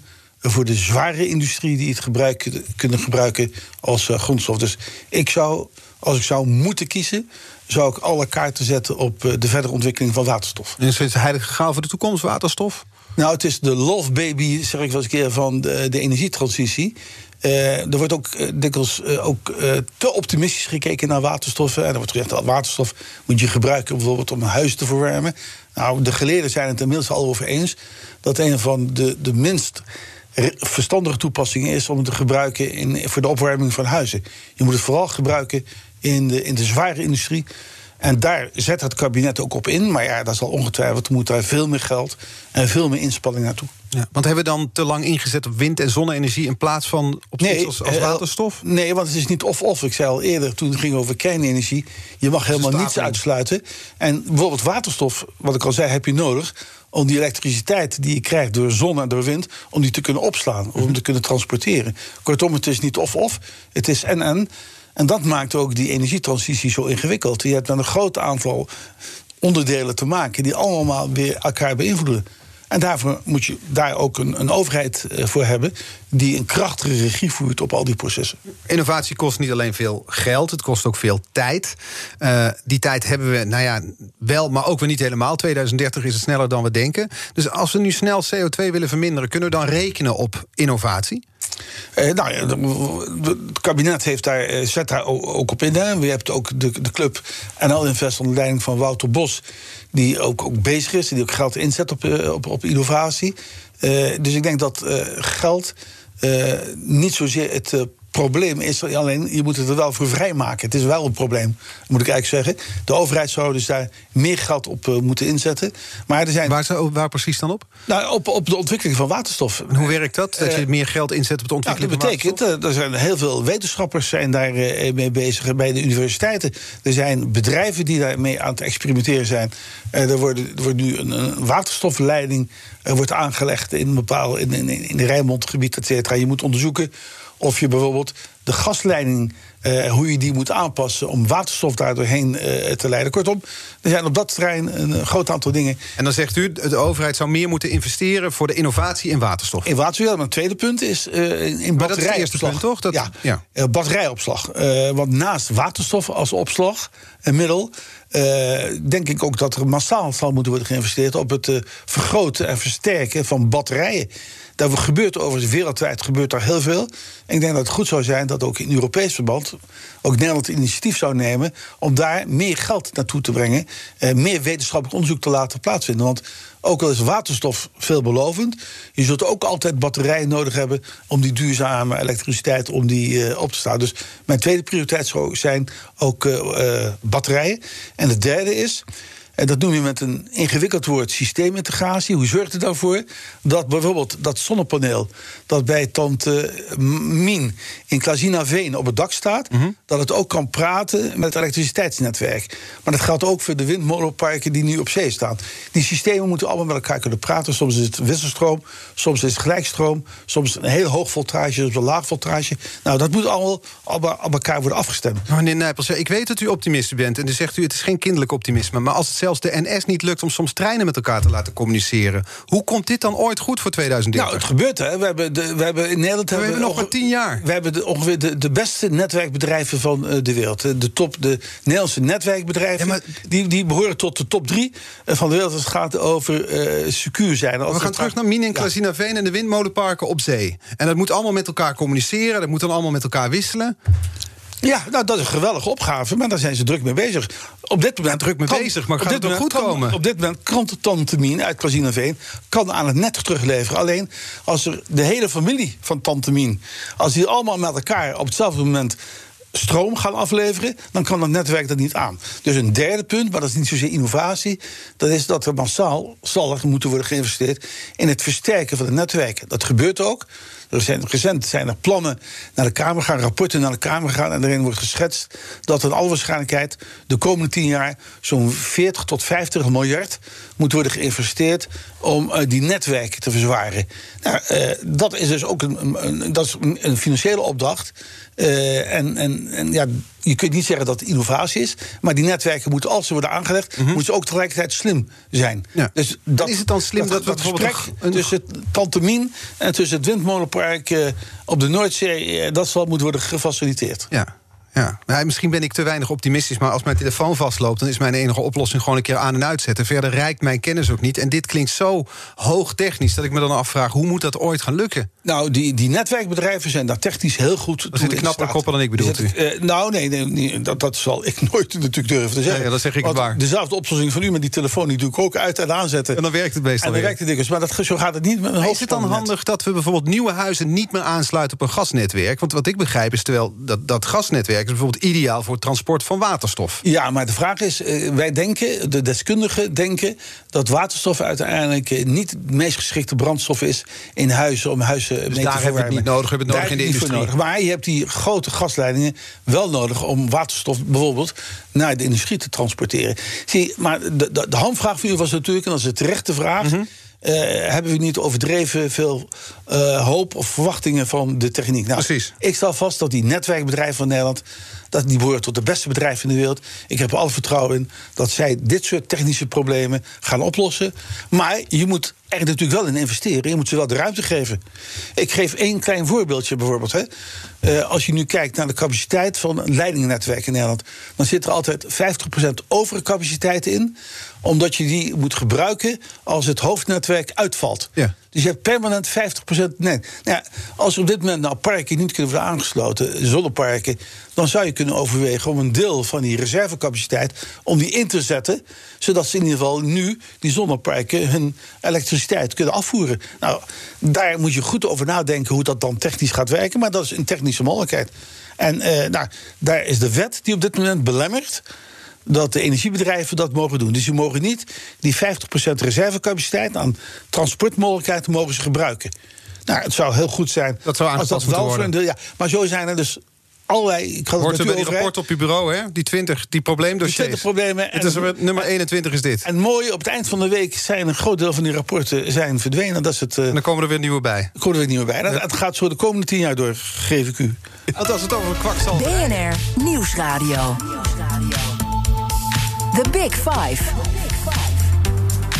voor de zware industrie die het gebruiken, kunnen gebruiken als eh, grondstof. Dus ik zou, als ik zou moeten kiezen, zou ik alle kaarten zetten op eh, de verdere ontwikkeling van waterstof. Is het heilige graal voor de toekomst, waterstof? Nou, het is de love baby, zeg ik wel eens een keer, van de, de energietransitie. Eh, er wordt ook eh, dikwijls eh, ook, te optimistisch gekeken naar waterstoffen. En er wordt gezegd dat waterstof moet je gebruiken bijvoorbeeld om een huis te verwarmen. Nou, de geleerden zijn het inmiddels al over eens dat een van de, de minst verstandige toepassingen is om het te gebruiken in, voor de opwarming van huizen. Je moet het vooral gebruiken in de, in de zware industrie. En daar zet het kabinet ook op in. Maar ja, dat zal ongetwijfeld moet daar veel meer geld en veel meer inspanning naartoe. Ja, want hebben we dan te lang ingezet op wind- en zonne-energie in plaats van op nee, als, als, waterstof? Nee, want het is niet of-of. Ik zei al eerder toen het ging over kernenergie. Je mag helemaal niets uitsluiten. En bijvoorbeeld waterstof, wat ik al zei, heb je nodig om die elektriciteit die je krijgt door zon en door wind, om die te kunnen opslaan, om te kunnen transporteren. Kortom, het is niet of-of, het is en-en. En dat maakt ook die energietransitie zo ingewikkeld. Je hebt met een groot aantal onderdelen te maken die allemaal weer elkaar beïnvloeden. En daarvoor moet je daar ook een, een, overheid eh, voor hebben die een krachtige regie voert op al die processen. Innovatie kost niet alleen veel geld, het kost ook veel tijd. Uh, die tijd hebben we, nou ja, wel, maar ook weer niet helemaal. 2030 is het sneller dan we denken. Dus als we nu snel CO2 willen verminderen, kunnen we dan rekenen op innovatie? Uh, nou ja, het kabinet heeft daar, zet daar ook op in. Hè. We hebben ook de, de club NL Invest onder leiding van Wouter Bos die ook, ook bezig is, die ook geld inzet op, eh, op, op innovatie. Uh, dus ik denk dat uh, geld niet zozeer het probleem is alleen, je moet het er wel voor vrijmaken. Het is wel een probleem, moet ik eigenlijk zeggen. De overheid zou dus daar meer geld op uh, moeten inzetten. Maar er zijn... waar, waar precies dan op? Nou, op, op de ontwikkeling van waterstof. En hoe werkt dat? Dat je uh, meer geld inzet op de ontwikkeling nou, dat betekent, uh, er zijn heel veel wetenschappers zijn daar mee bezig bij de universiteiten. Er zijn bedrijven die daarmee aan het experimenteren zijn. er, wordt, er wordt nu een, een waterstofleiding wordt aangelegd in een bepaald in, in, in de Rijnmondgebied, et cetera. Je moet onderzoeken of je bijvoorbeeld de gasleiding, uh, hoe je die moet aanpassen om waterstof daar doorheen uh, te leiden. Kortom, er zijn op dat terrein een groot aantal dingen. En dan zegt u, de overheid zou meer moeten investeren voor de innovatie in waterstof. In waterstof, ja. Maar het tweede punt is uh, in maar dat is het eerste punt, toch? Dat, ja, ja. batterijopslag. want naast waterstof als opslag, een middel, denk ik ook dat er massaal zal moeten worden geïnvesteerd op het uh, vergroten en versterken van batterijen. Daar gebeurt overigens wereldwijd gebeurt daar heel veel. Ik denk dat het goed zou zijn dat ook in Europees verband ook Nederland initiatief zou nemen om daar meer geld naartoe te brengen, uh, meer wetenschappelijk onderzoek te laten plaatsvinden. Want ook al is waterstof veelbelovend, je zult ook altijd batterijen nodig hebben om die duurzame elektriciteit om die, uh, op te staan. Dus mijn tweede prioriteit zijn ook uh, batterijen. En de derde is. En dat noem je met een ingewikkeld woord systeemintegratie. Hoe zorgt het ervoor dat bijvoorbeeld dat zonnepaneel dat bij tante Mien in Klazinaveen op het dak staat, mm -hmm. dat het ook kan praten met het elektriciteitsnetwerk. Maar dat geldt ook voor de windmolenparken die nu op zee staan. Die systemen moeten allemaal met elkaar kunnen praten. Soms is het wisselstroom, soms is het gelijkstroom, soms een heel hoog voltage, soms een laag voltage. Nou, dat moet allemaal op elkaar worden afgestemd. Meneer Nijpels, ik weet dat u optimist bent en dan zegt u het is geen kinderlijk optimisme, maar als het zelfs de NS niet lukt om soms treinen met elkaar te laten communiceren. Hoe komt dit dan ooit goed voor 2030? Nou, het gebeurt hè. We hebben, de, we hebben in Nederland. We hebben, hebben nog maar tien jaar. We hebben de, ongeveer de, de beste netwerkbedrijven van uh, de wereld. De, top, de Nederlandse netwerkbedrijven. Ja, maar, die, die behoren tot de top drie uh, van de wereld als het gaat over uh, secuur zijn. Als we gaan terug naar Mine en ja. en de windmolenparken op zee. En dat moet allemaal met elkaar communiceren. Dat moet dan allemaal met elkaar wisselen. Ja, nou, dat is een geweldige opgave, maar daar zijn ze druk mee bezig. Op dit moment druk mee bezig, maar gaat het nog goed kan, komen? Op dit moment kan Tante uit Casinaveen kan aan het net terugleveren. Alleen als er de hele familie van Tante Mien, als die allemaal met elkaar op hetzelfde moment stroom gaan afleveren, dan kan dat netwerk dat niet aan. Dus een derde punt, maar dat is niet zozeer innovatie, dat is dat er massaal zal er moeten worden geïnvesteerd in het versterken van de netwerken. Dat gebeurt ook. Er zijn, recent zijn er plannen naar de Kamer gaan, rapporten naar de Kamer gaan. En daarin wordt geschetst dat in alle waarschijnlijkheid de komende tien jaar zo'n 40 tot 50 miljard moet worden geïnvesteerd om uh, die netwerken te verzwaren. Nou, uh, dat is dus ook een, een, dat is een financiële opdracht. Uh, en, en, en ja, je kunt niet zeggen dat het innovatie is. Maar die netwerken moeten, als ze worden aangelegd, mm -hmm. moeten ze ook tegelijkertijd slim zijn. Ja. Dus dat, is het dan slim dat, dat, dat gesprek een... tussen Tantemien en tussen het windmolenpark uh, op de Noordzee, uh, dat zal moeten worden gefaciliteerd. Ja. Ja, misschien ben ik te weinig optimistisch, maar als mijn telefoon vastloopt, dan is mijn enige oplossing gewoon een keer aan en uitzetten. Verder reikt mijn kennis ook niet. En dit klinkt zo hoog technisch dat ik me dan afvraag: hoe moet dat ooit gaan lukken? Nou, die, die netwerkbedrijven zijn daar technisch heel goed toe zitten knapper koppen dan ik, zitten- eh, nou, nee, nee, nee, dat, dat zal ik [laughs] nooit natuurlijk durven te zeggen. Ja, ja, dat zeg ik Want waar. Dezelfde oplossing van u met die telefoon, die doe ik ook uit en aanzetten. En dan werkt het meestal En dan werkt het dikwijls. Maar dat, zo gaat het niet met een is het dan handig dat we bijvoorbeeld nieuwe huizen niet meer aansluiten op een gasnetwerk? Want wat ik begrijp is terwijl dat, dat gasnetwerk is bijvoorbeeld ideaal voor het transport van waterstof. Ja, maar de vraag is, eh, wij denken, de deskundigen denken... dat waterstof uiteindelijk eh, niet de meest geschikte brandstof is... in huizen om huizen Dus daar hebben we het niet nodig, we hebben het Daar nodig in de het industrie. voor nodig. Maar je hebt die grote gasleidingen wel nodig... om waterstof bijvoorbeeld naar de industrie te transporteren. Zie, maar de, de, de hamvraag voor u was natuurlijk, en dat is een terechte vraag... Mhm. eh, hebben we niet overdreven veel eh, hoop of verwachtingen van de techniek? Nou, Precies. ik stel vast dat die netwerkbedrijven van Nederland... Dat die behoren tot de beste bedrijven in de wereld. Ik heb er alle vertrouwen in dat zij dit soort technische problemen gaan oplossen. Maar je moet er natuurlijk wel in investeren. Je moet ze wel de ruimte geven. Ik geef één klein voorbeeldje bijvoorbeeld. Hè. Eh, als je nu kijkt naar de capaciteit van een leidingnetwerk in Nederland... dan zit er altijd 50% overcapaciteit in omdat je die moet gebruiken als het hoofdnetwerk uitvalt. Ja. Dus je hebt permanent 50% nee. Nou ja, als er op dit moment nou parken niet kunnen worden aangesloten, zonneparken, dan zou je kunnen overwegen om een deel van die reservecapaciteit om die in te zetten, zodat ze in ieder geval nu die zonneparken hun elektriciteit kunnen afvoeren. Nou, daar moet je goed over nadenken hoe dat dan technisch gaat werken, maar dat is een technische mogelijkheid. En eh, nou, daar is de wet die op dit moment belemmert dat de energiebedrijven dat mogen doen. Dus ze mogen niet die 50% reservecapaciteit aan transportmogelijkheden mogen ze gebruiken. Nou, het zou heel goed zijn Dat zou als dat wel voor een worden. deel. Ja, maar zo zijn er dus allerlei. Ik had Hoort het er met u over. rapport op uw bureau, hè? Die 20, die probleemdossiers. Die 20 problemen Het en- is er, nummer 21 is dit. En En mooi, op het eind van de week zijn een groot deel van die rapporten zijn verdwenen. Dat is het. eh dan komen er weer nieuwe bij. hoor er weer niet meer bij. Dat, Het gaat zo de komende tien jaar door, geef ik u. [laughs] Want als het over kwakzalverij... BNR Nieuwsradio. The Big Five.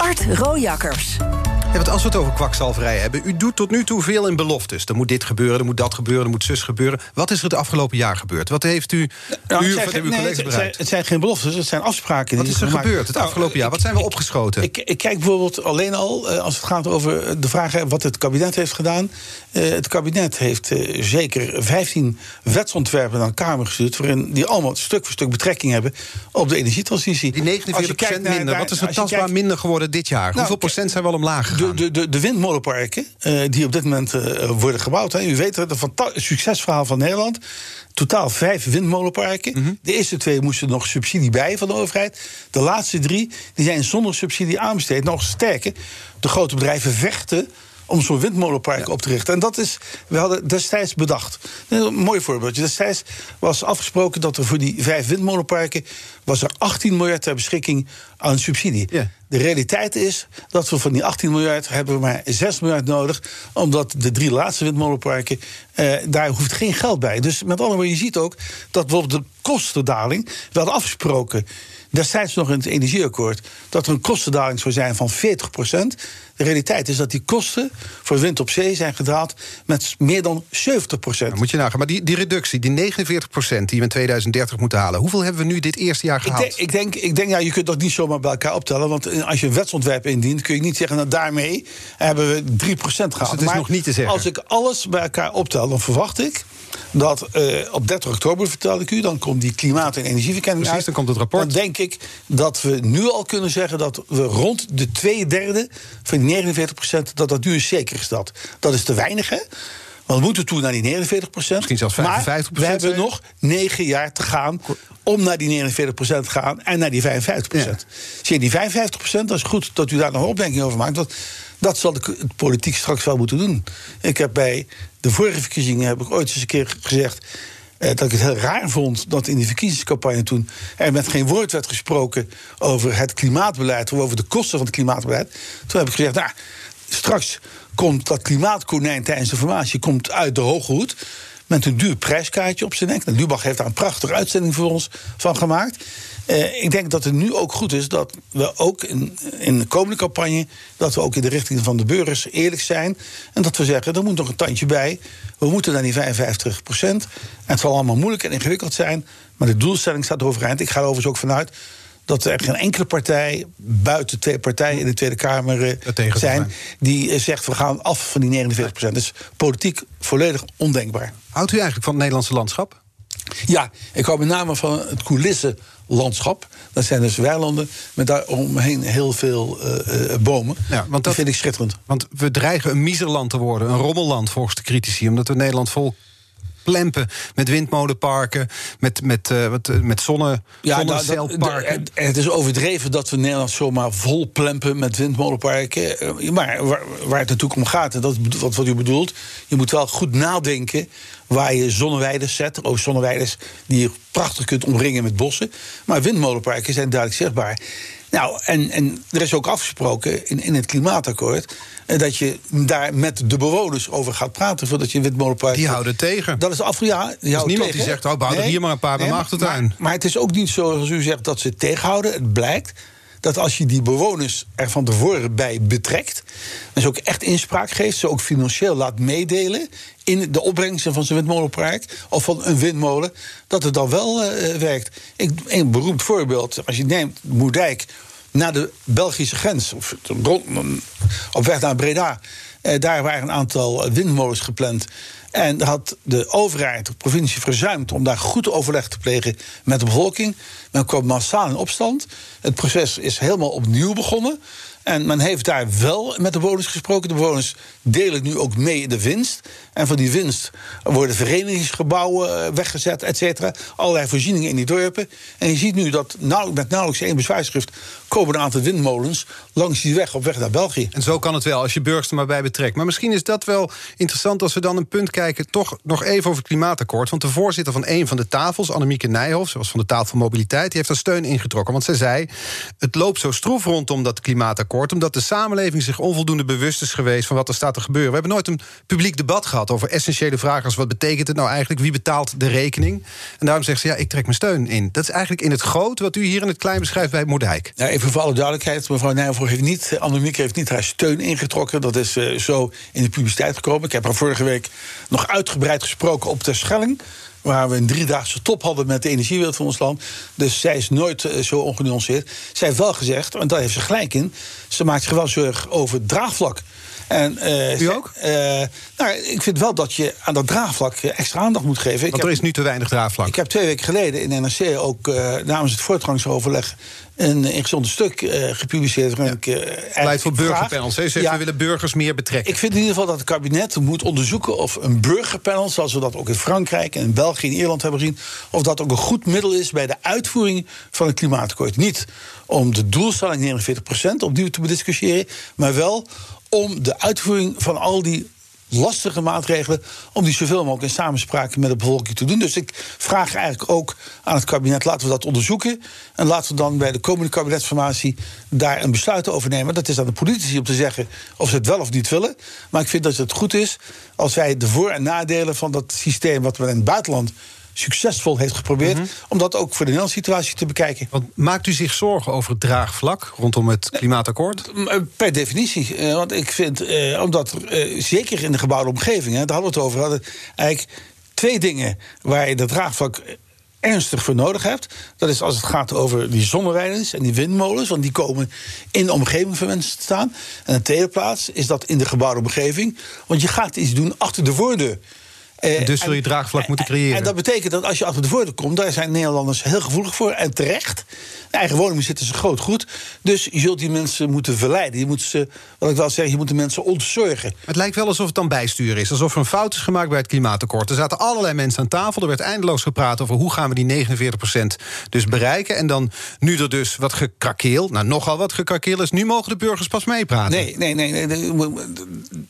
Art Rojakkers. Ja, want als we het over kwakzalverij hebben... u doet tot nu toe veel in beloftes. Er moet dit gebeuren, er moet dat gebeuren, er moet zus gebeuren. Wat is er het afgelopen jaar gebeurd? Wat heeft u, Nou, u zijn uw collega's het, zijn, bereikt? het zijn geen beloftes, het zijn afspraken. Wat die is er gemaakt- gebeurd het Nou, afgelopen jaar? Wat zijn we ik- opgeschoten? Ik, ik kijk bijvoorbeeld alleen al, eh, als het gaat over de vraag wat het kabinet heeft gedaan. Eh, het kabinet heeft eh, zeker 15 wetsontwerpen naar de Kamer gestuurd. waarin die allemaal stuk voor stuk betrekking hebben op de energietransitie. die Als 49 je kijkt naar- minder. naar- Wat is er tastbaar kijkt- minder geworden dit jaar? Hoeveel kijk, procent zijn we al omlaag gegaan? de, de, de, windmolenparken eh, die op dit moment eh, worden gebouwd. Hè. U weet het, een succesverhaal van Nederland. Totaal vijf windmolenparken. Mhm. De eerste twee moesten nog subsidie bij van de overheid. De laatste drie die zijn zonder subsidie aanbesteed. Nog sterker, de grote bedrijven vechten om zo'n windmolenpark op te richten. En dat is, we hadden destijds bedacht. Een mooi voorbeeldje. Destijds was afgesproken dat er voor die vijf windmolenparken... was er 18 miljard ter beschikking aan subsidie. Ja. De realiteit is dat we van die 18 miljard hebben we maar 6 miljard nodig. Omdat de drie laatste windmolenparken, eh, daar hoeft geen geld bij. Dus met andere woorden, je ziet ook dat bijvoorbeeld de kostendaling. We hadden afgesproken, destijds nog in het energieakkoord, dat er een kostendaling zou zijn van 40 De realiteit is dat die kosten voor wind op zee zijn gedaald met meer dan 70% Dan moet je nagaan. Maar die, die reductie, die 49% die we in 2030 moeten halen... hoeveel hebben we nu dit eerste jaar Ik gehaald? denk, ik, denk, ik denk, ja, je kunt dat niet zomaar bij elkaar optellen. Want eh, als je een wetsontwerp indient, kun je niet zeggen... nou, daarmee hebben we 3% gehaald. Dus het is nog niet te zeggen. Als ik alles bij elkaar optel, dan verwacht ik... dat eh, op 30 oktober, vertelde ik u... dan komt die klimaat- en energieverkenning Precies, uit. dan komt het rapport. Dan denk ik dat we nu al kunnen zeggen... dat we rond de twee derde van die 49% dat dat nu is zeker gesteld. Dat is te weinig, hè? Want we moeten toe naar die 49% Misschien zelfs 55%, Maar we hebben nog negen jaar te gaan om naar die 49% te gaan en naar die 55 Ja. Zie je, die 55% dat is goed dat u daar nog een opmerking over maakt. Want dat zal de, politiek straks wel moeten doen. Ik heb bij de vorige verkiezingen heb ik ooit eens een keer gezegd. Eh, dat ik het heel raar vond dat in die verkiezingscampagne toen er met geen woord werd gesproken over het klimaatbeleid of over de kosten van het klimaatbeleid. Toen heb ik gezegd, nou, straks komt dat klimaatkonijn tijdens de formatie komt uit de hoge hoed met een duur prijskaartje op zijn nek. En Lubach heeft daar een prachtige uitzending voor ons van gemaakt. Eh, ik denk dat het nu ook goed is dat we ook in, in de komende campagne... dat we ook in de richting van de burgers eerlijk zijn. En dat we zeggen, er moet nog een tandje bij. We moeten naar die 55 procent. En het zal allemaal moeilijk en ingewikkeld zijn. Maar de doelstelling staat overeind. Ik ga er overigens ook vanuit dat er geen enkele partij, buiten twee partijen in de Tweede Kamer eh, zijn, zijn. die eh, zegt we gaan af van die 49 procent. Dus politiek volledig ondenkbaar. Houdt u eigenlijk van het Nederlandse landschap? Ja, ik hou met name van het coulissenlandschap. Dat zijn dus weilanden met daaromheen heel veel eh, eh, bomen. Ja, want dat dat- vind ik schitterend. Want we dreigen een miserland te worden, een rommelland volgens de critici, omdat we Nederland vol plempen met windmolenparken, met, met, eh, wat, eh, met zonne, nou, dat- zonnecelparken. het is overdreven dat we Nederland zomaar vol plempen met windmolenparken. Eh, Maar waar, waar het natuurlijk om gaat, en dat is wat, wat u bedoelt, je moet wel goed nadenken waar je zonneweiden zet. Ook zonneweiden die je prachtig kunt omringen met bossen. Maar windmolenparken zijn duidelijk zichtbaar. Nou, en, en er is ook afgesproken in, in het klimaatakkoord dat je daar met de bewoners over gaat praten voordat je een windmolenpark. Die houden tegen. Dat is af, ja, die niemand tegen. die zegt, oh, bouw er hier maar een paar bij mijn achtertuin. Maar, maar het is ook niet zo, zoals u zegt, dat ze tegenhouden. Het blijkt dat als je die bewoners er van tevoren bij betrekt... en ze ook echt inspraak geeft, ze ook financieel laat meedelen... in de opbrengsten van zijn windmolenpark of van een windmolen... dat het dan wel eh, werkt. Ik, een beroemd voorbeeld, als je neemt Moerdijk naar de Belgische grens... Of op weg naar Breda... Eh, daar waren een aantal windmolens gepland. En had de overheid, de provincie, verzuimd om daar goed overleg te plegen met de bevolking. Men kwam massaal in opstand. Het proces is helemaal opnieuw begonnen. En men heeft daar wel met de bewoners gesproken. De bewoners delen nu ook mee in de winst. En van die winst worden verenigingsgebouwen eh, weggezet, et cetera. Allerlei voorzieningen in die dorpen. En je ziet nu dat nauw, met nauwelijks één bezwaarschrift... komen een aantal windmolens langs die weg op weg naar België. En zo kan het wel, als je burgers er maar bij betrekt. Maar misschien is dat wel interessant als we dan een punt kijken... toch nog even over het klimaatakkoord. Want de voorzitter van een van de tafels, Annemieke Nijhoff... ze was van de tafel Mobiliteit, die heeft daar steun ingetrokken. Want zij zei, het loopt zo stroef rondom dat klimaatakkoord... omdat de samenleving zich onvoldoende bewust is geweest... van wat er staat te gebeuren. We hebben nooit een publiek debat gehad over essentiële vragen... als wat betekent het nou eigenlijk, wie betaalt de rekening? En daarom zegt ze, ja, ik trek mijn steun in. Dat is eigenlijk in het groot wat u hier in het klein beschrijft bij Moerdijk. Ja, even voor alle duidelijkheid, mevrouw Nijhoff heeft niet, Annemieke heeft niet haar steun ingetrokken. Dat is eh, zo in de publiciteit gekomen. Ik heb haar vorige week nog uitgebreid gesproken op Terschelling. Waar we een driedaagse top hadden met de energiewereld van ons land. Dus zij is nooit eh, zo ongenuanceerd. Zij heeft wel gezegd, en daar heeft ze gelijk in... ze maakt zich wel zorgen over draagvlak. En, eh, U ze- ook? eh, nou, ik vind wel dat je aan dat draagvlak eh, extra aandacht moet geven. Ik Want er heb- is nu te weinig draagvlak. ik heb twee weken geleden in NRC ook namens het voortgangsoverleg een ingezonde stuk gepubliceerd. waarin ik, Leidt voor burgerpanels. Ja, we willen burgers meer betrekken. ik vind in ieder geval dat het kabinet moet onderzoeken of een burgerpanel, zoals we dat ook in Frankrijk en in België en Ierland hebben gezien, of dat ook een goed middel is bij de uitvoering van het klimaatakkoord. Niet om de doelstelling 49% opnieuw te bediscussiëren, maar wel om de uitvoering van al die lastige maatregelen om die zoveel mogelijk in samenspraak met de bevolking te doen. Dus ik vraag eigenlijk ook aan het kabinet: laten we dat onderzoeken. En laten we dan bij de komende kabinetsformatie daar een besluit over nemen. Dat is aan de politici om te zeggen of ze het wel of niet willen. Maar ik vind dat het goed is als wij de voor- en nadelen van dat systeem wat we in het buitenland succesvol heeft geprobeerd, om dat ook voor de Nederlandse situatie te bekijken. Want maakt u zich zorgen over het draagvlak rondom het klimaatakkoord? M- eh, Per definitie. Eh, want ik vind, eh, omdat er, eh, zeker in de gebouwde omgeving, daar hadden we het over, hadden eigenlijk twee dingen waar je dat draagvlak eh, ernstig voor nodig hebt. Dat is als het gaat over die zonneweidens en die windmolens, want die komen in de omgeving van mensen te staan. En in de tweede plaats is dat in de gebouwde omgeving, want je gaat iets doen achter de voordeur. Eh, Dus zul je en- draagvlak moeten creëren. En dat betekent dat als je achter de voordeur komt, daar zijn Nederlanders heel gevoelig voor en terecht. De eigen woning zitten ze groot goed. Dus je zult die mensen moeten verleiden. Je moet ze, wat ik wel zeg, je moet de mensen ontzorgen. Het lijkt wel alsof het dan bijsturen is. Alsof er een fout is gemaakt bij het klimaatakkoord. Er zaten allerlei mensen aan tafel. Er werd eindeloos gepraat over hoe gaan we die 49% dus bereiken. En dan nu er dus wat gekrakeel, nou nogal wat gekrakeel is... nu mogen de burgers pas meepraten. Nee, nee, nee, nee, nee,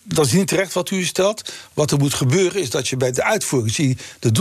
Dat is niet terecht wat u stelt. Wat er moet gebeuren is dat je bij de uitvoering... zie de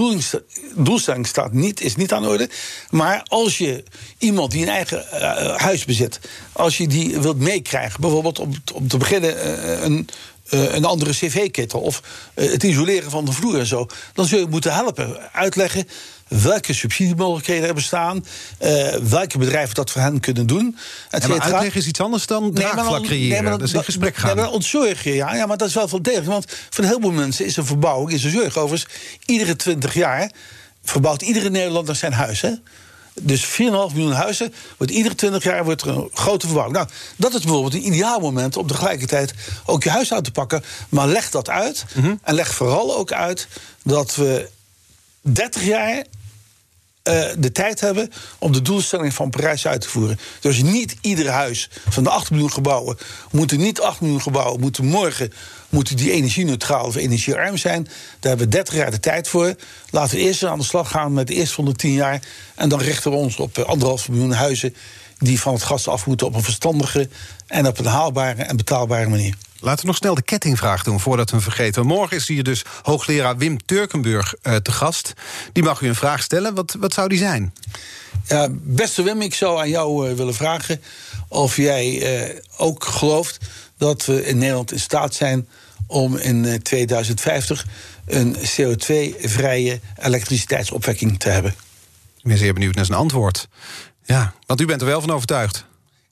doelstelling staat niet, is niet aan de orde. Maar als je iemand die een eigen eh, huis bezit... als je die wilt meekrijgen, bijvoorbeeld om, om te beginnen... eh, een, eh, een andere cv-ketel of eh, het isoleren van de vloer en zo... dan zul je moeten helpen, uitleggen welke subsidiemogelijkheden er bestaan... eh, welke bedrijven dat voor hen kunnen doen. et Ja, maar uitleggen is iets anders dan Nee, draagvlak dan- creëren. nee, dan- dat is in gesprek Nee, gaan. maar dan ontzorg je, ja. ja. Maar dat is wel veel degelijk. Want voor een heleboel mensen is een verbouwing, is een zorg. Overigens, iedere twintig jaar verbouwt iedere Nederlander zijn huis, hè? Dus 4,5 miljoen huizen, wordt iedere 20 jaar wordt er een grote verbouwing. Nou, dat is bijvoorbeeld een ideaal moment om tegelijkertijd ook je huis uit te pakken. Maar leg dat uit. En leg vooral ook uit dat we 30 jaar eh, de tijd hebben om de doelstelling van Parijs uit te voeren. Dus niet ieder huis van de 8 miljoen gebouwen moeten niet 8 miljoen gebouwen, moeten morgen moeten die energie-neutraal of energiearm zijn. Daar hebben we 30 jaar de tijd voor. Laten we eerst aan de slag gaan met de eerste van de 10 jaar. En dan richten we ons op eh, anderhalf miljoen huizen die van het gas af moeten op een verstandige en op een haalbare en betaalbare manier. Laten we nog snel de kettingvraag doen voordat we hem vergeten. Morgen is hier dus hoogleraar Wim Turkenburg uh, te gast. Die mag u een vraag stellen. Wat, wat zou die zijn? Ja, beste Wim, ik zou aan jou uh, willen vragen of jij uh, ook gelooft dat we in Nederland in staat zijn om in 2050 een CO2-vrije elektriciteitsopwekking te hebben. Ik ben zeer benieuwd naar zijn antwoord. Ja, want u bent er wel van overtuigd.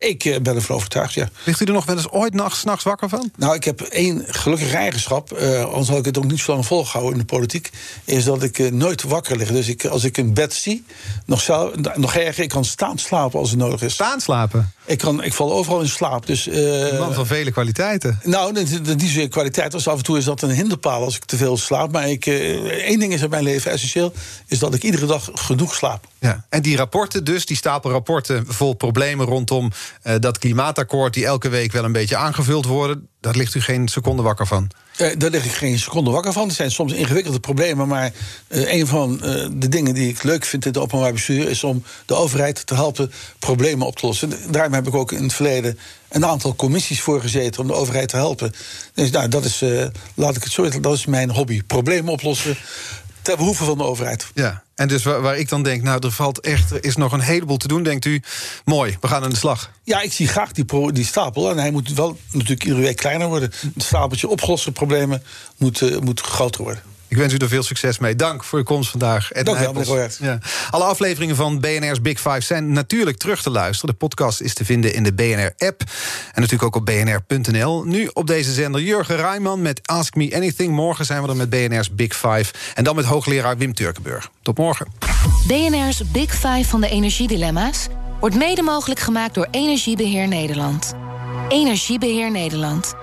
Ik uh, ben ervan overtuigd, ja. Ligt u er nog wel eens ooit s'nachts wakker van? Nou, ik heb één gelukkige eigenschap. Uh, anders had ik het ook niet zo lang volgehouden in de politiek. Is dat ik uh, nooit wakker lig. Dus ik, als ik een bed zie, nog, zou, nog erger, ik kan staan slapen als het nodig is. Staan slapen? Ik, kan, ik val overal in slaap. Dus, een man van vele kwaliteiten. Nou, niet zozeer kwaliteit. als af en toe is dat een hinderpaal als ik te veel slaap. Maar ik, één ding is in mijn leven essentieel. Is dat ik iedere dag genoeg slaap. Ja. En die rapporten dus, die stapel rapporten vol problemen rondom uh, dat klimaatakkoord... die elke week wel een beetje aangevuld worden... daar ligt u geen seconde wakker van? Uh, daar lig ik geen seconde wakker van. Er zijn soms ingewikkelde problemen, maar uh, een van de dingen die ik leuk vind in het openbaar bestuur is om de overheid te helpen problemen op te lossen. Daarom heb ik ook in het verleden een aantal commissies voor gezeten om de overheid te helpen. Dus nou, dat is, laat ik het zo dat is mijn hobby: problemen oplossen ter behoeve van de overheid. Ja, en dus waar, waar, ik dan denk, nou, er valt echt, er is nog een heleboel te doen, denkt u, mooi, we gaan aan de slag. Ja, ik zie graag die, pro, die stapel. En hij moet wel natuurlijk iedere week kleiner worden. Het stapeltje opgeloste problemen moet, uh, moet groter worden. Ik wens u er veel succes mee. Dank voor uw komst vandaag. Dank u wel, ja. Alle afleveringen van BNR's Big Five zijn natuurlijk terug te luisteren. De podcast is te vinden in de BNR-app. En natuurlijk ook op bnr.nl. Nu op deze zender Jurgen Rijman met Ask Me Anything. Morgen zijn we er met BNR's Big Five. En dan met hoogleraar Wim Turkenburg. Tot morgen. BNR's Big Five van de energiedilemma's... wordt mede mogelijk gemaakt door Energiebeheer Nederland. Energiebeheer Nederland.